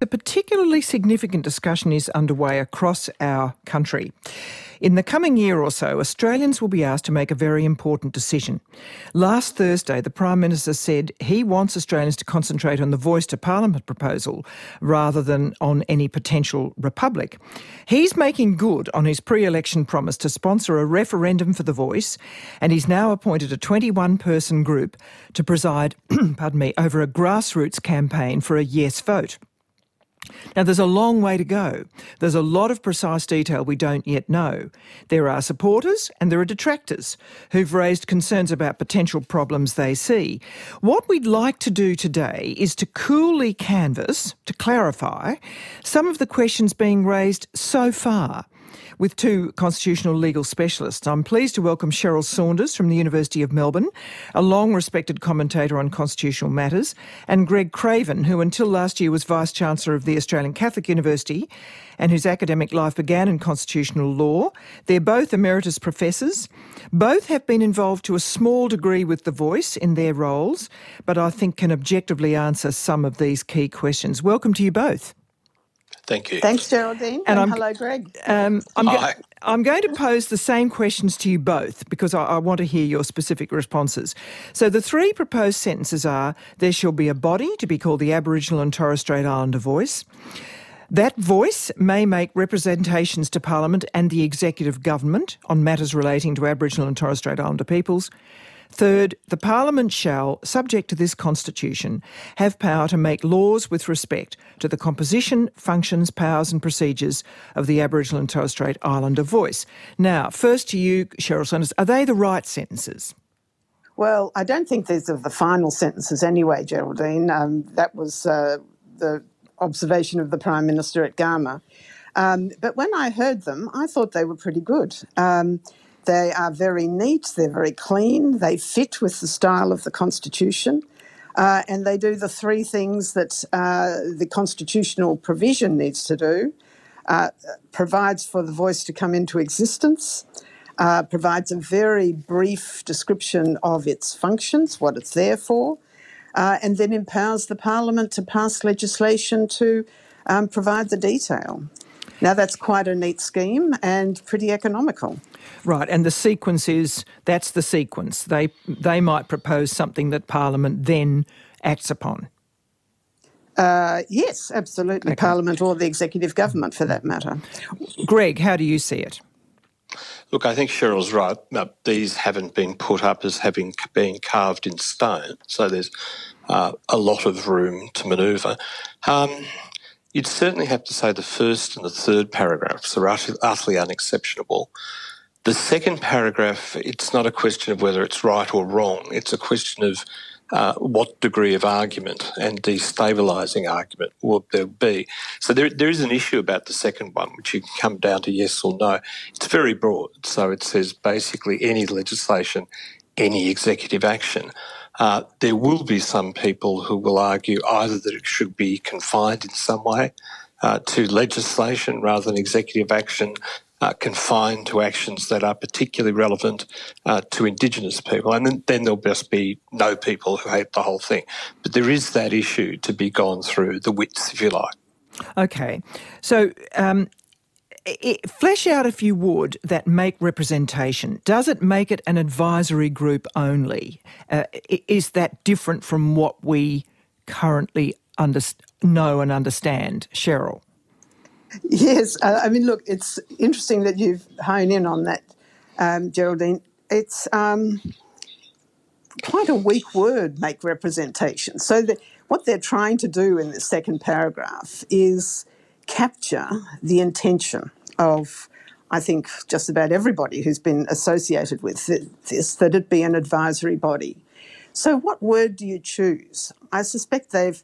A particularly significant discussion is underway across our country. In the coming year or so, Australians will be asked to make a very important decision. Last Thursday, the Prime Minister said he wants Australians to concentrate on the Voice to Parliament proposal rather than on any potential republic. He's making good on his pre election promise to sponsor a referendum for the Voice, and he's now appointed a 21 person group to preside pardon me, over a grassroots campaign for a yes vote. Now, there's a long way to go. There's a lot of precise detail we don't yet know. There are supporters and there are detractors who've raised concerns about potential problems they see. What we'd like to do today is to coolly canvass, to clarify, some of the questions being raised so far with two constitutional legal specialists. I'm pleased to welcome Cheryl Saunders from the University of Melbourne, a long respected commentator on constitutional matters, and Greg Craven, who until last year was Vice Chancellor of the Australian Catholic University and whose academic life began in constitutional law. They're both emeritus professors. Both have been involved to a small degree with The Voice in their roles, but I think can objectively answer some of these key questions. Welcome to you both. Thank you. Thanks, Geraldine. And, and hello, Greg. Um, I'm, go- I'm, going to pose the same questions to you both because I, I, want to hear your specific responses. So, the three proposed sentences are there shall be a body to be called the Aboriginal and Torres Strait Islander voice. That voice may make representations to Parliament and the executive government on matters relating to Aboriginal and Torres Strait Islander peoples. Third, the Parliament shall, subject to this Constitution, have power to make laws with respect to the composition, functions, powers and procedures of the Aboriginal and Torres Strait Islander voice. Now, first to you, Cheryl Saunders, are they the right sentences? Well, I don't think these are the final sentences anyway, Geraldine. Um, that was uh, the observation of the Prime Minister at Garma. Um, but when I heard them, I thought they were pretty good. Um, they are very neat, they're very clean, they fit with the style of the Constitution, uh, and they do the three things that uh, the constitutional provision needs to do. Uh, provides for the voice to come into existence, uh, provides a very brief description of its functions, what it's there for, uh, and then empowers the Parliament to pass legislation to um, provide the detail. Now, that's quite a neat scheme and pretty economical. Right, and the sequence is that's the sequence. They they might propose something that Parliament then acts upon. Uh, yes, absolutely. Okay. Parliament or the executive government, for that matter. Greg, how do you see it? Look, I think Cheryl's right. these haven't been put up as having been carved in stone, so there's uh, a lot of room to manoeuvre. Um, you'd certainly have to say the first and the third paragraphs are utterly unexceptionable. The second paragraph, it's not a question of whether it's right or wrong. It's a question of uh, what degree of argument and destabilising argument will there be. So there, there is an issue about the second one, which you can come down to yes or no. It's very broad. So it says basically any legislation, any executive action. Uh, there will be some people who will argue either that it should be confined in some way uh, to legislation rather than executive action, uh, confined to actions that are particularly relevant uh, to Indigenous people. And then, then, there'll just be no people who hate the whole thing. But there is that issue to be gone through, the width, if you like. Okay. So, um, it, flesh out, if you would, that make representation. Does it make it an advisory group only? Uh, is that different from what we currently under, know and understand? Cheryl? Yes. Uh, I mean, look, it's interesting that you've honed in on that, um, Geraldine. It's um, quite a weak word, make representation. So, that what they're trying to do in the second paragraph is capture the intention of, I think, just about everybody who's been associated with this, that it be an advisory body. So, what word do you choose? I suspect they've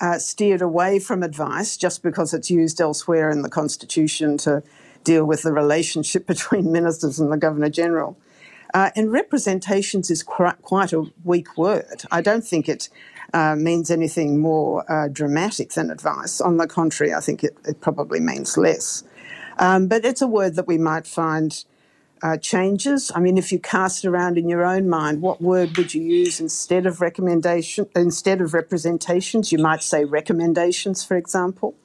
uh, steered away from advice just because it's used elsewhere in the Constitution to deal with the relationship between ministers and the Governor General. Uh, and representations is quite a weak word. I don't think it uh, means anything more uh, dramatic than advice. On the contrary, I think it, it probably means less. Um, but it's a word that we might find uh, changes. I mean, if you cast around in your own mind, what word would you use instead of recommendation, instead of representations? You might say recommendations, for example.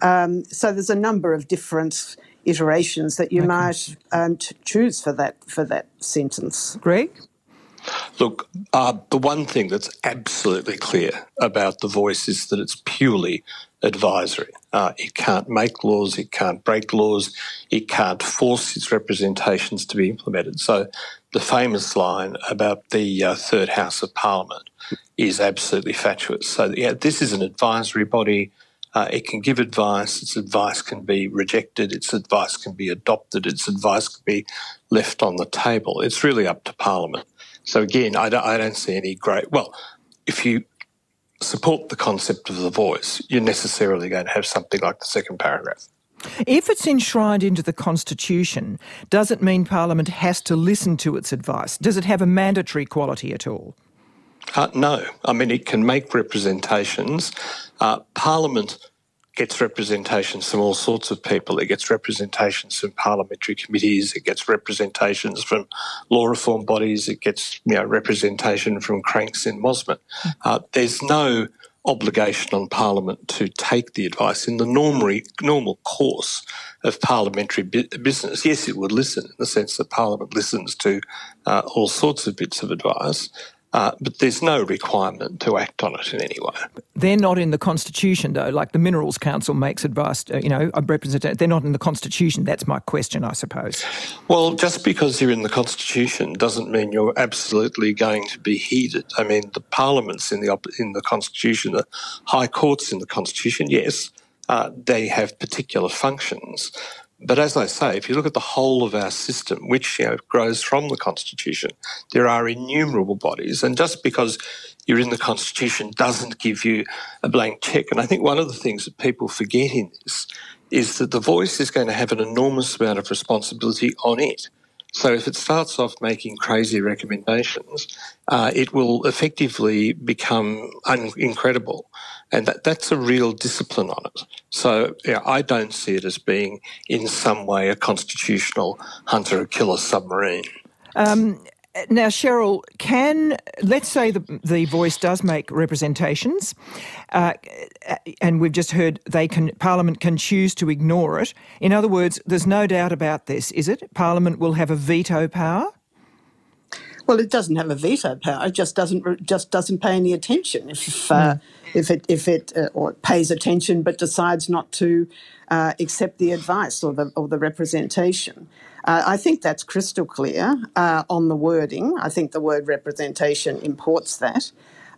Um, so there's a number of different iterations that you okay. might um, t- choose for that for that sentence. Greg. Look, uh, the one thing that's absolutely clear about the voice is that it's purely advisory. Uh, it can't make laws, it can't break laws, it can't force its representations to be implemented. So the famous line about the uh, third house of parliament is absolutely fatuous. So yeah, this is an advisory body. Uh, it can give advice. Its advice can be rejected. Its advice can be adopted. Its advice can be left on the table. It's really up to Parliament. So again, I don't, I don't see any great. Well, if you support the concept of the voice, you're necessarily going to have something like the second paragraph. If it's enshrined into the Constitution, does it mean Parliament has to listen to its advice? Does it have a mandatory quality at all? Uh, no. I mean, it can make representations. Uh, Parliament gets representations from all sorts of people. It gets representations from parliamentary committees. It gets representations from law reform bodies. It gets you know, representation from cranks in Mosman. Uh, there's no obligation on Parliament to take the advice in the normal, normal course of parliamentary business. Yes, it would listen in the sense that Parliament listens to uh, all sorts of bits of advice, uh, but there's no requirement to act on it in any way. They're not in the Constitution, though. Like the Minerals Council makes advice, uh, you know, represent. They're not in the Constitution. That's my question, I suppose. Well, just because you're in the Constitution doesn't mean you're absolutely going to be heeded. I mean, the parliaments in the in the Constitution, the high courts in the Constitution, yes, uh, they have particular functions. But as I say, if you look at the whole of our system, which you know, grows from the Constitution, there are innumerable bodies. And just because you're in the Constitution doesn't give you a blank check. And I think one of the things that people forget in this is that the voice is going to have an enormous amount of responsibility on it. So if it starts off making crazy recommendations, uh, it will effectively become un- incredible. And that, that's a real discipline on it. So yeah, I don't see it as being in some way a constitutional hunter killer submarine. Um, now, Cheryl, can let's say the the voice does make representations, uh, and we've just heard they can Parliament can choose to ignore it. In other words, there's no doubt about this, is it? Parliament will have a veto power. Well, it doesn't have a veto power. It just doesn't just doesn't pay any attention. If uh, mm. if it if it uh, or it pays attention but decides not to uh, accept the advice or the or the representation. Uh, I think that's crystal clear uh, on the wording. I think the word representation imports that.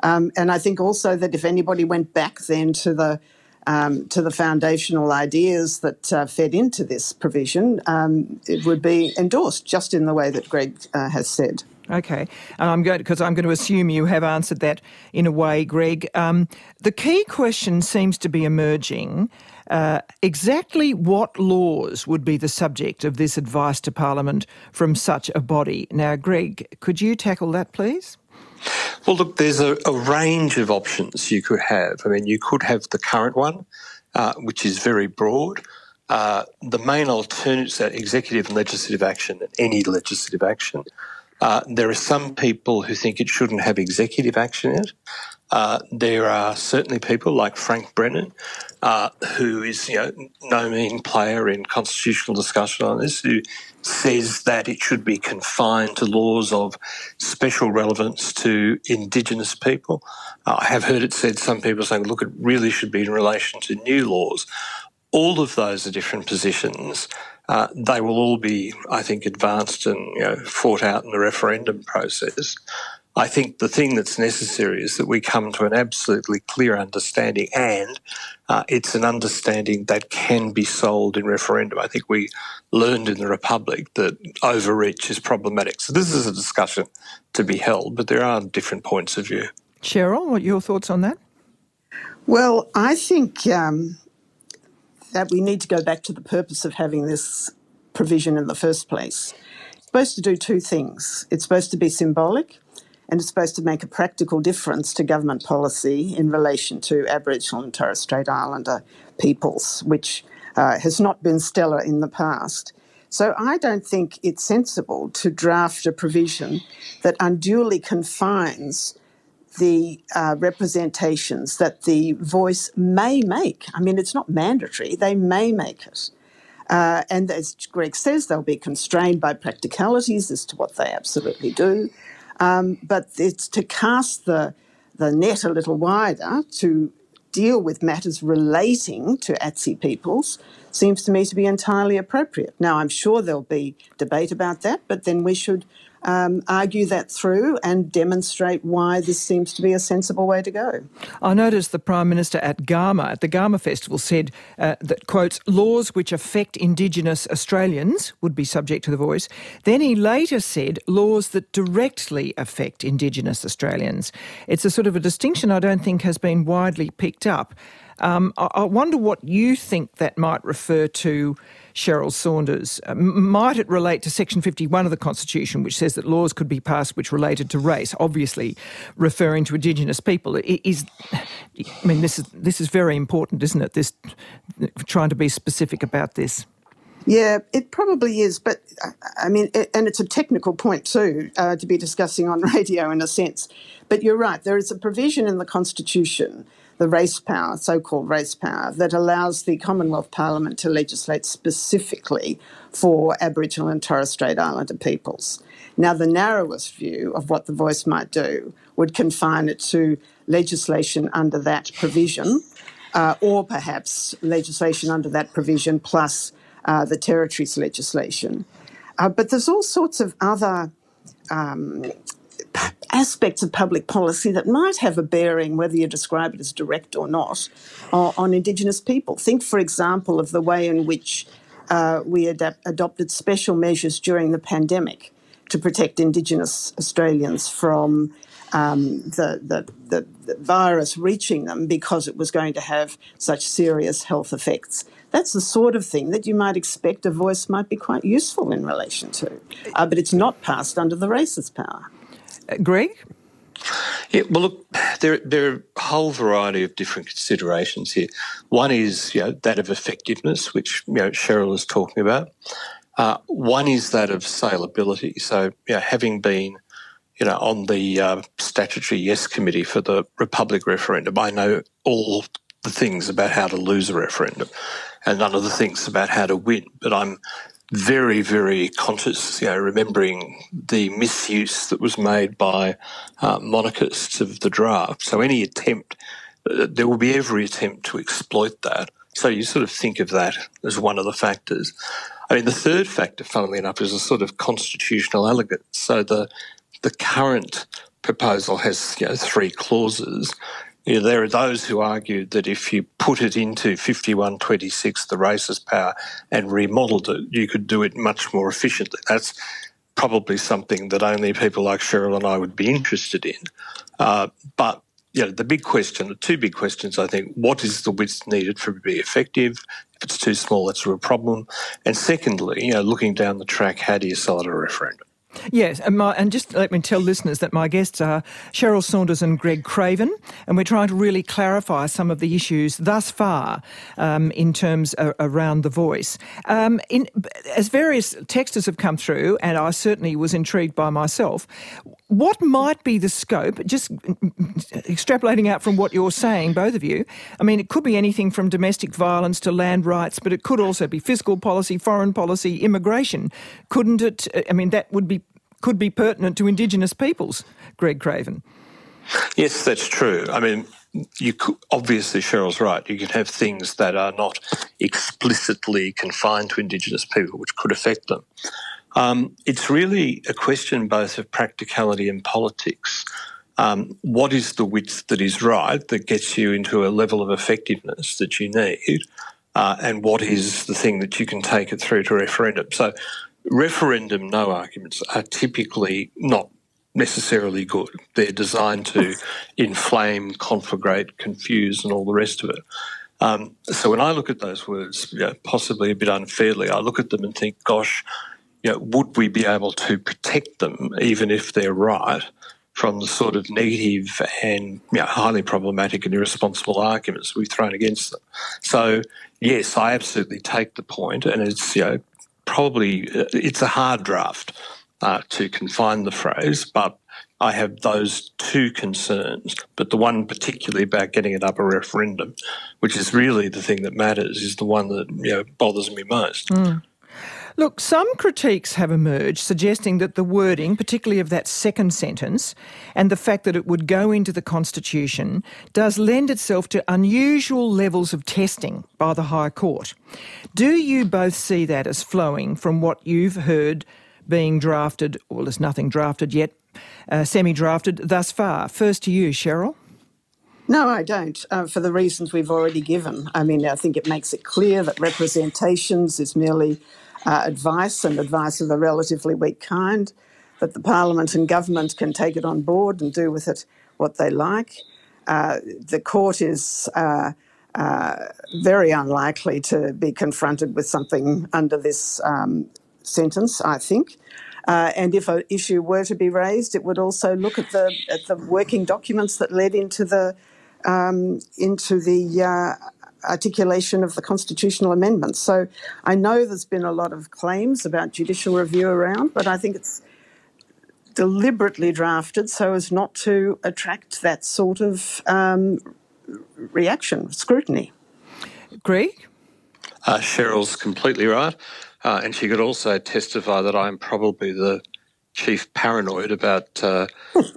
Um, and I think also that if anybody went back then to the um, to the foundational ideas that uh, fed into this provision, um, it would be endorsed just in the way that Greg uh, has said. Okay, and I'm going because I'm going to assume you have answered that in a way, Greg. Um, the key question seems to be emerging uh, exactly what laws would be the subject of this advice to Parliament from such a body? Now, Greg, could you tackle that, please? Well, look, there's a, a range of options you could have. I mean, you could have the current one, uh, which is very broad. Uh, the main alternatives are executive and legislative action, and any legislative action. Uh, there are some people who think it shouldn't have executive action in it. Uh, there are certainly people like Frank Brennan, uh, who is you know, no mean player in constitutional discussion on this, who says that it should be confined to laws of special relevance to Indigenous people. Uh, I have heard it said some people saying, look, it really should be in relation to new laws. All of those are different positions. Uh, they will all be, I think, advanced and you know, fought out in the referendum process. I think the thing that's necessary is that we come to an absolutely clear understanding, and uh, it's an understanding that can be sold in referendum. I think we learned in the Republic that overreach is problematic. So this is a discussion to be held, but there are different points of view. Cheryl, what are your thoughts on that? Well, I think um, that we need to go back to the purpose of having this provision in the first place. It's supposed to do two things. It's supposed to be symbolic and it's supposed to make a practical difference to government policy in relation to Aboriginal and Torres Strait Islander peoples, which uh, has not been stellar in the past. So I don't think it's sensible to draft a provision that unduly confines the uh, representations that the voice may make. I mean, it's not mandatory, they may make it. Uh, and as Greg says, they'll be constrained by practicalities as to what they absolutely do. Um, but it's to cast the, the net a little wider to deal with matters relating to ATSI peoples seems to me to be entirely appropriate. Now, I'm sure there'll be debate about that, but then we should um, argue that through and demonstrate why this seems to be a sensible way to go. I noticed the Prime Minister at Garma, at the Garma Festival, said uh, that, quotes, laws which affect Indigenous Australians would be subject to the voice. Then he later said laws that directly affect Indigenous Australians. It's a sort of a distinction I don't think has been widely picked up. Um, I, I wonder what you think that might refer to Cheryl Saunders. Uh, might it relate to Section 51 of the Constitution, which says that laws could be passed which related to race, obviously referring to Indigenous people? Is, I mean, this is, this is very important, isn't it? This trying to be specific about this. Yeah, it probably is, but I mean, it, and it's a technical point too uh, to be discussing on radio in a sense. But you're right, there is a provision in the Constitution the race power, so called race power, that allows the Commonwealth Parliament to legislate specifically for Aboriginal and Torres Strait Islander peoples. Now, the narrowest view of what the voice might do would confine it to legislation under that provision, uh, or perhaps legislation under that provision plus uh, the territories legislation. Uh, but there's all sorts of other um, aspects of public policy that might have a bearing, whether you describe it as direct or not, on Indigenous people. Think, for example, of the way in which uh, we adopted special measures during the pandemic to protect Indigenous Australians from um, the, the, the, the, virus reaching them because it was going to have such serious health effects. That's the sort of thing that you might expect a voice might be quite useful in relation to. Uh, but it's not passed under the races power. Uh, Greg? Yeah, well, look, there, there are a whole variety of different considerations here. One is you know, that of effectiveness, which you know, Cheryl is talking about. Uh, one is that of saleability. So, you know, having been you know, on the uh, statutory yes committee for the Republic referendum, I know all the things about how to lose a referendum and none of the things about how to win. But I'm very, very conscious, you know, remembering the misuse that was made by uh, monarchists of the draft. So any attempt, uh, there will be every attempt to exploit that. So you sort of think of that as one of the factors. I mean, the third factor, funnily enough, is a sort of constitutional elegance. So the the current proposal has you know, three clauses yeah, there are those who argue that if you put it into 5126, the races power, and remodeled it, you could do it much more efficiently. That's probably something that only people like Cheryl and I would be interested in. Uh, but you know, the big question, the two big questions, I think, what is the width needed for it to be effective? If it's too small, that's a real problem. And secondly, you know, looking down the track, how do you sell it a referendum? Yes, and, my, and, just let me tell listeners that my guests are Cheryl Saunders and Greg Craven, and we're trying to really clarify some of the issues thus far um, in terms of, around the voice. Um, in, as various texters have come through, and I certainly was intrigued by myself, what might be the scope, just extrapolating out from what you're saying, both of you? I mean, it could be anything from domestic violence to land rights, but it could also be fiscal policy, foreign policy, immigration. Couldn't it? I mean, that would be could be pertinent to Indigenous peoples, Greg Craven. Yes, that's true. I mean, you could, obviously Cheryl's right. You can have things that are not explicitly confined to Indigenous people, which could affect them. Um, it's really a question both of practicality and politics. Um, what is the width that is right that gets you into a level of effectiveness that you need? Uh, and what is the thing that you can take it through to referendum? So referendum no arguments are typically not necessarily good. They're designed to inflame, conflagrate, confuse, and all the rest of it. Um, so when I look at those words, you know, possibly a bit unfairly, I look at them and think, gosh, you know, would we be able to protect them even if they're right from the sort of negative and you know, highly problematic and irresponsible arguments we've thrown against them? So yes, I absolutely take the point, and it's you know probably uh, it's a hard draft uh, to confine the phrase, but I have those two concerns. But the one particularly about getting it up a referendum, which is really the thing that matters, is the one that you know bothers me most. Mm. Look, some critiques have emerged suggesting that the wording, particularly of that second sentence, and the fact that it would go into the Constitution, does lend itself to unusual levels of testing by the High Court. Do you both see that as flowing from what you've heard being drafted, well, there's nothing drafted yet, uh, semi drafted thus far? First to you, Cheryl. No, I don't, uh, for the reasons we've already given. I mean, I think it makes it clear that representations is merely uh, advice and advice of a relatively weak kind, that the Parliament and government can take it on board and do with it what they like. Uh, the court is uh, uh very unlikely to be confronted with something under this um, sentence, I think. Uh, and if an issue were to be raised, it would also look at the at the working documents that led into the um, into the uh, articulation of the constitutional amendments. So I know there's been a lot of claims about judicial review around, but I think it's deliberately drafted so as not to attract that sort of um, reaction, scrutiny. Greg? Uh, Cheryl's completely right. Uh, and she could also testify that I'm probably the chief paranoid about uh,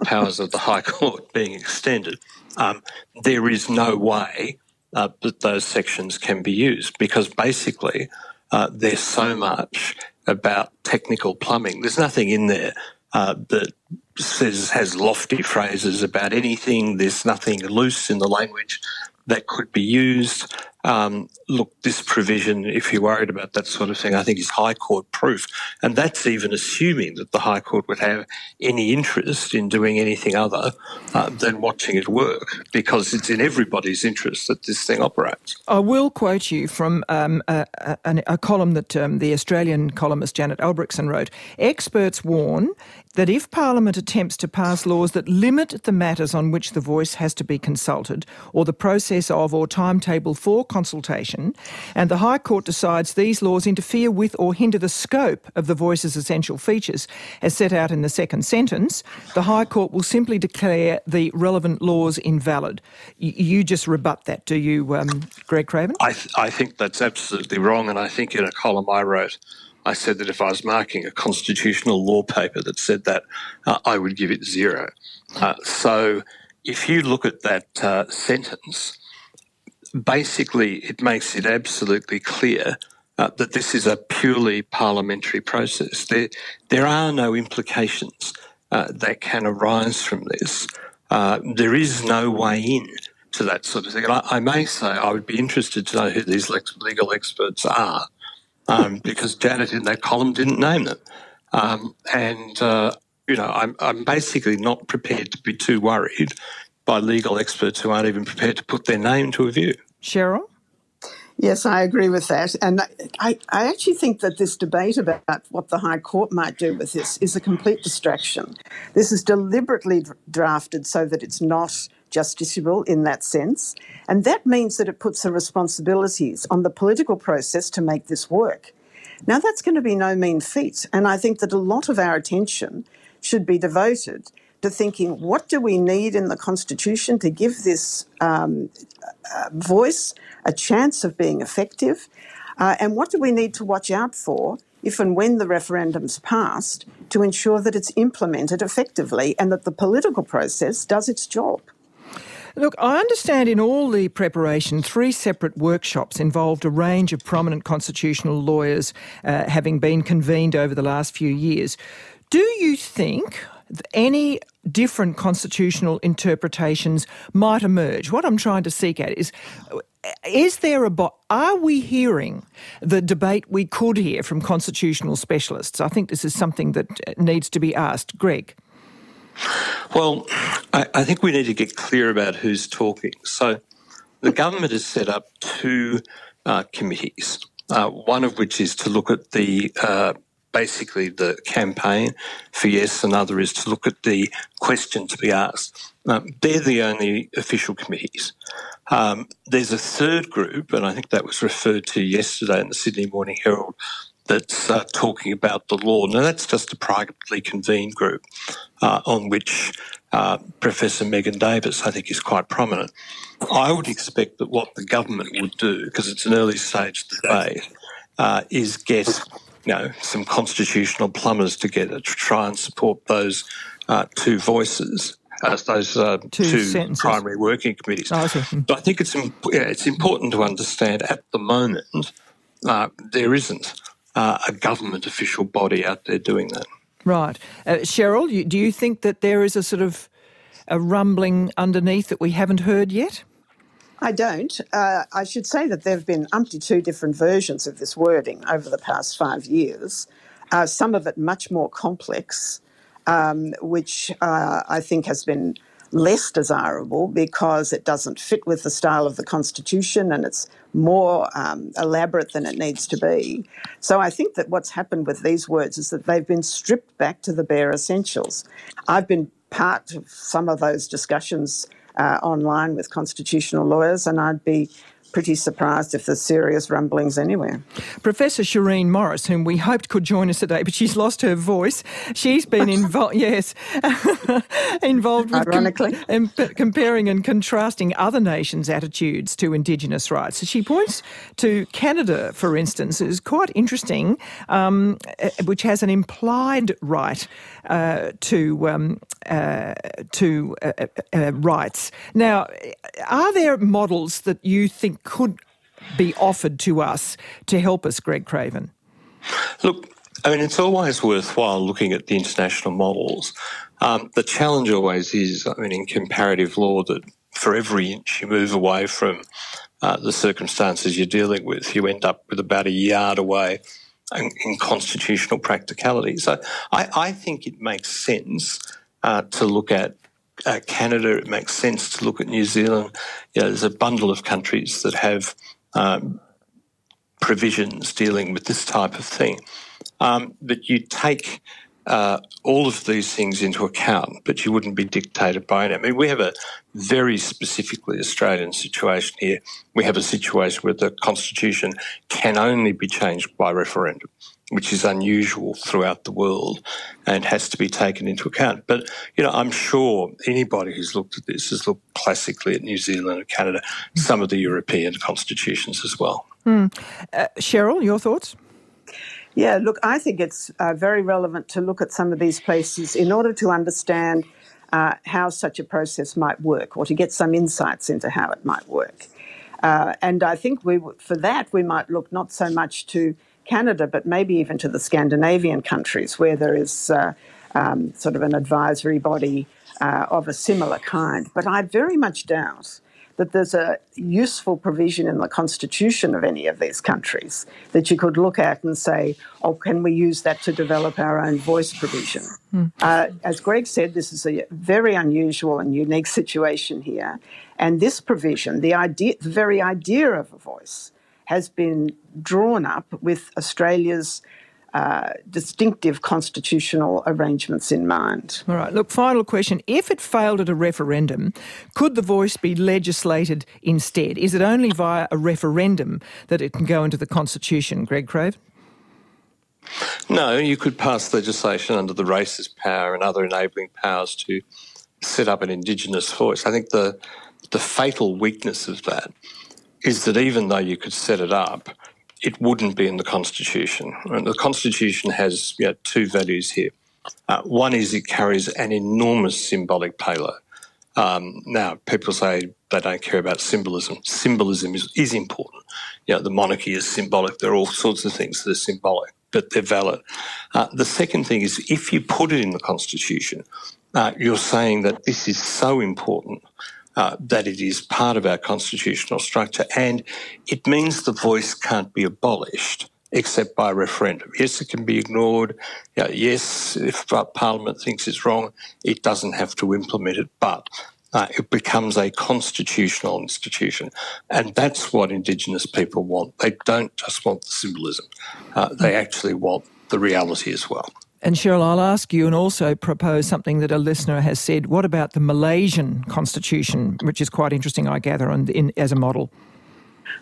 powers of the High Court being extended. Um, there is no way uh, that those sections can be used because basically uh, there's so much about technical plumbing. There's nothing in there uh, that says has lofty phrases about anything. There's nothing loose in the language that could be used. Um, look, this provision, if you're worried about that sort of thing, I think is High Court proof. And that's even assuming that the High Court would have any interest in doing anything other uh, than watching it work, because it's in everybody's interest that this thing operates. I will quote you from um, a, a, a, column that um, the Australian columnist Janet Albrechtsen wrote. Experts warn that if Parliament attempts to pass laws that limit the matters on which the voice has to be consulted, or the process of or timetable for consultation, and the High Court decides these laws interfere with or hinder the scope of the voice's essential features, as set out in the second sentence, the High Court will simply declare the relevant laws invalid. Y- you just rebut that, do you, um, Greg Craven? I, th- I think that's absolutely wrong, and I think in a column I wrote, I said that if I was marking a constitutional law paper that said that, uh, I would give it zero. Uh, so if you look at that uh, sentence, basically it makes it absolutely clear uh, that this is a purely parliamentary process. There, there are no implications uh, that can arise from this. Uh, there is no way in to that sort of thing. And I, I, may say I would be interested to know who these legal experts are um, because Janet in that column didn't name them. Um, and, uh, you know, I'm, I'm basically not prepared to be too worried by legal experts who aren't even prepared to put their name to a view. Cheryl? Yes, I agree with that. And I, I actually think that this debate about what the High Court might do with this is a complete distraction. This is deliberately drafted so that it's not justiciable in that sense. And that means that it puts the responsibilities on the political process to make this work. Now, that's going to be no mean feat. And I think that a lot of our attention should be devoted to thinking what do we need in the Constitution to give this um, uh, voice a chance of being effective? Uh, and what do we need to watch out for if and when the referendum's passed to ensure that it's implemented effectively and that the political process does its job? Look, I understand in all the preparation, three separate workshops involved a range of prominent constitutional lawyers uh, having been convened over the last few years. Do you think any different constitutional interpretations might emerge? What I'm trying to seek at is is there a bo- are we hearing the debate we could hear from constitutional specialists? I think this is something that needs to be asked. Greg. Well, I, I, think we need to get clear about who's talking. So, the government has set up two uh, committees, uh, one of which is to look at the uh, basically the campaign for yes, another is to look at the question to be asked. Um, they're the only official committees. Um, there's a third group, and I think that was referred to yesterday in the Sydney Morning Herald that's uh, talking about the law. Now, that's just a privately convened group uh, on which uh, Professor Megan Davis, I think, is quite prominent. I would expect that what the government would do, because it's an early stage debate, uh, is get you know some constitutional plumbers together to try and support those uh, two voices. As those uh, two, two primary working committees. Oh, I hmm. but I think it's yeah, it's important to understand at the moment uh, there isn't uh, a government official body out there doing that. Right. Uh, Cheryl, you, do you think that there is a sort of a rumbling underneath that we haven't heard yet? I don't. Uh, I should say that there have been umpty two different versions of this wording over the past five years, uh, some of it much more complex, um, which uh, I think has been less desirable because it doesn't fit with the style of the Constitution and it's more um, elaborate than it needs to be. So I think that what's happened with these words is that they've been stripped back to the bare essentials. I've been part of some of those discussions uh, online with constitutional lawyers, and I'd be pretty surprised if there's serious rumblings anywhere. Professor Shireen Morris, whom we hoped could join us today, but she's lost her voice. She's been involved, yes, involved with Ironically. Com- comparing and contrasting other nations' attitudes to Indigenous rights. She points to Canada, for instance, is quite interesting, um, eh, which has an implied right uh, to um, uh, to uh, uh, uh rights. Now, are there models that you think could be offered to us to help us, Greg Craven? Look, I mean, it's always worthwhile looking at the international models. Um, the challenge always is, I mean, in comparative law, that for every inch you move away from uh, the circumstances you're dealing with, you end up with about a yard away in, in constitutional practicality. So I, I, think it makes sense uh, to look at uh, Canada, it makes sense to look at New Zealand. You know, there's a bundle of countries that have um, provisions dealing with this type of thing. Um, but you take uh, all of these things into account, but you wouldn't be dictated by it. I mean, we have a very specifically Australian situation here. We have a situation where the constitution can only be changed by referendum which is unusual throughout the world and has to be taken into account. But, you know, I'm sure anybody who's looked at this has looked classically at New Zealand and Canada, some of the European constitutions as well. Mm. Uh, Cheryl, your thoughts? Yeah, look, I think it's uh, very relevant to look at some of these places in order to understand uh, how such a process might work or to get some insights into how it might work. Uh, and I think we, for that, we might look not so much to Canada, but maybe even to the Scandinavian countries where there is uh, um, sort of an advisory body uh, of a similar kind. But I very much doubt that there's a useful provision in the constitution of any of these countries that you could look at and say, oh, can we use that to develop our own voice provision? Mm. Uh, as Greg said, this is a very unusual and unique situation here. And this provision, the idea, the very idea of a voice, has been drawn up with Australia's uh, distinctive constitutional arrangements in mind. All right. Look, final question. If it failed at a referendum, could the voice be legislated instead? Is it only via a referendum that it can go into the Constitution, Greg Craven? No, you could pass legislation under the races power and other enabling powers to set up an Indigenous voice. I think the the fatal weakness of that is that even though you could set it up, it wouldn't be in the Constitution. And the Constitution has you know, two values here. Uh, one is it carries an enormous symbolic payload. Um, now, people say they don't care about symbolism. Symbolism is, is important. You know, the monarchy is symbolic. There are all sorts of things that are symbolic, but they're valid. Uh, the second thing is if you put it in the Constitution, uh, you're saying that this is so important uh, that it is part of our constitutional structure, and it means the voice can't be abolished except by referendum. Yes, it can be ignored. yes, if Parliament thinks it's wrong, it doesn't have to implement it, but uh, it becomes a constitutional institution. And that's what Indigenous people want. They don't just want the symbolism, uh, they actually want the reality as well. And Cheryl, I'll ask you and also propose something that a listener has said. What about the Malaysian constitution, which is quite interesting, I gather, and in, as a model?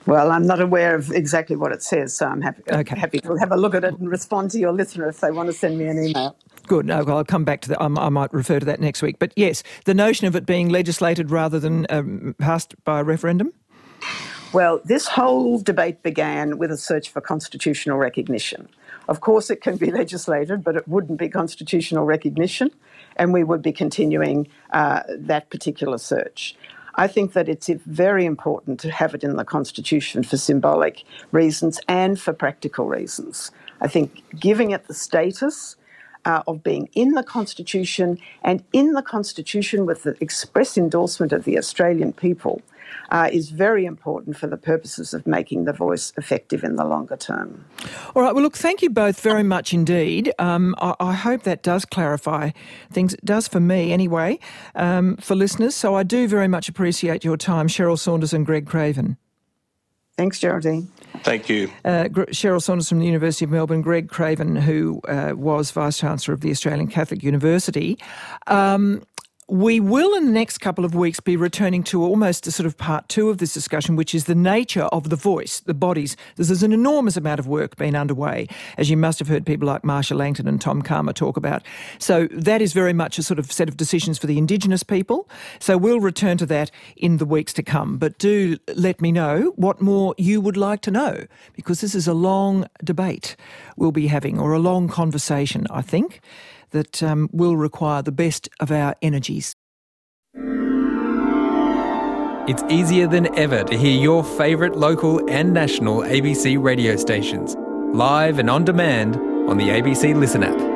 Well, I'm not aware of exactly what it says, so I'm happy, Okay. happy to have a look at it and respond to your listener if they want to send me an email. Good. No, I'll come back to that. I might refer to that next week. But yes, the notion of it being legislated rather than um, passed by a referendum. Well, this whole debate began with a search for constitutional recognition. Of course, it can be legislated, but it wouldn't be constitutional recognition, and we would be continuing uh, that particular search. I think that it's very important to have it in the Constitution for symbolic reasons and for practical reasons. I think giving it the status uh, of being in the Constitution and in the Constitution with the express endorsement of the Australian people uh, is very important for the purposes of making the voice effective in the longer term. All right. Well, look, thank you both very much indeed. Um, I, I, hope that does clarify things. It does for me anyway, um, for listeners. So I do very much appreciate your time, Cheryl Saunders and Greg Craven. Thanks, Geraldine. Thank you. Uh, Cheryl Saunders from the University of Melbourne, Greg Craven, who uh, was Vice Chancellor of the Australian Catholic University. Um, we will, in the next couple of weeks, be returning to almost a sort of part two of this discussion, which is the nature of the voice, the bodies. There's an enormous amount of work being underway, as you must have heard people like Marcia Langton and Tom Calma talk about. So that is very much a sort of set of decisions for the Indigenous people. So we'll return to that in the weeks to come. But do let me know what more you would like to know, because this is a long debate we'll be having, or a long conversation, I think that um, will require the best of our energies. It's easier than ever to hear your favourite local and national ABC radio stations, live and on demand on the ABC Listen app.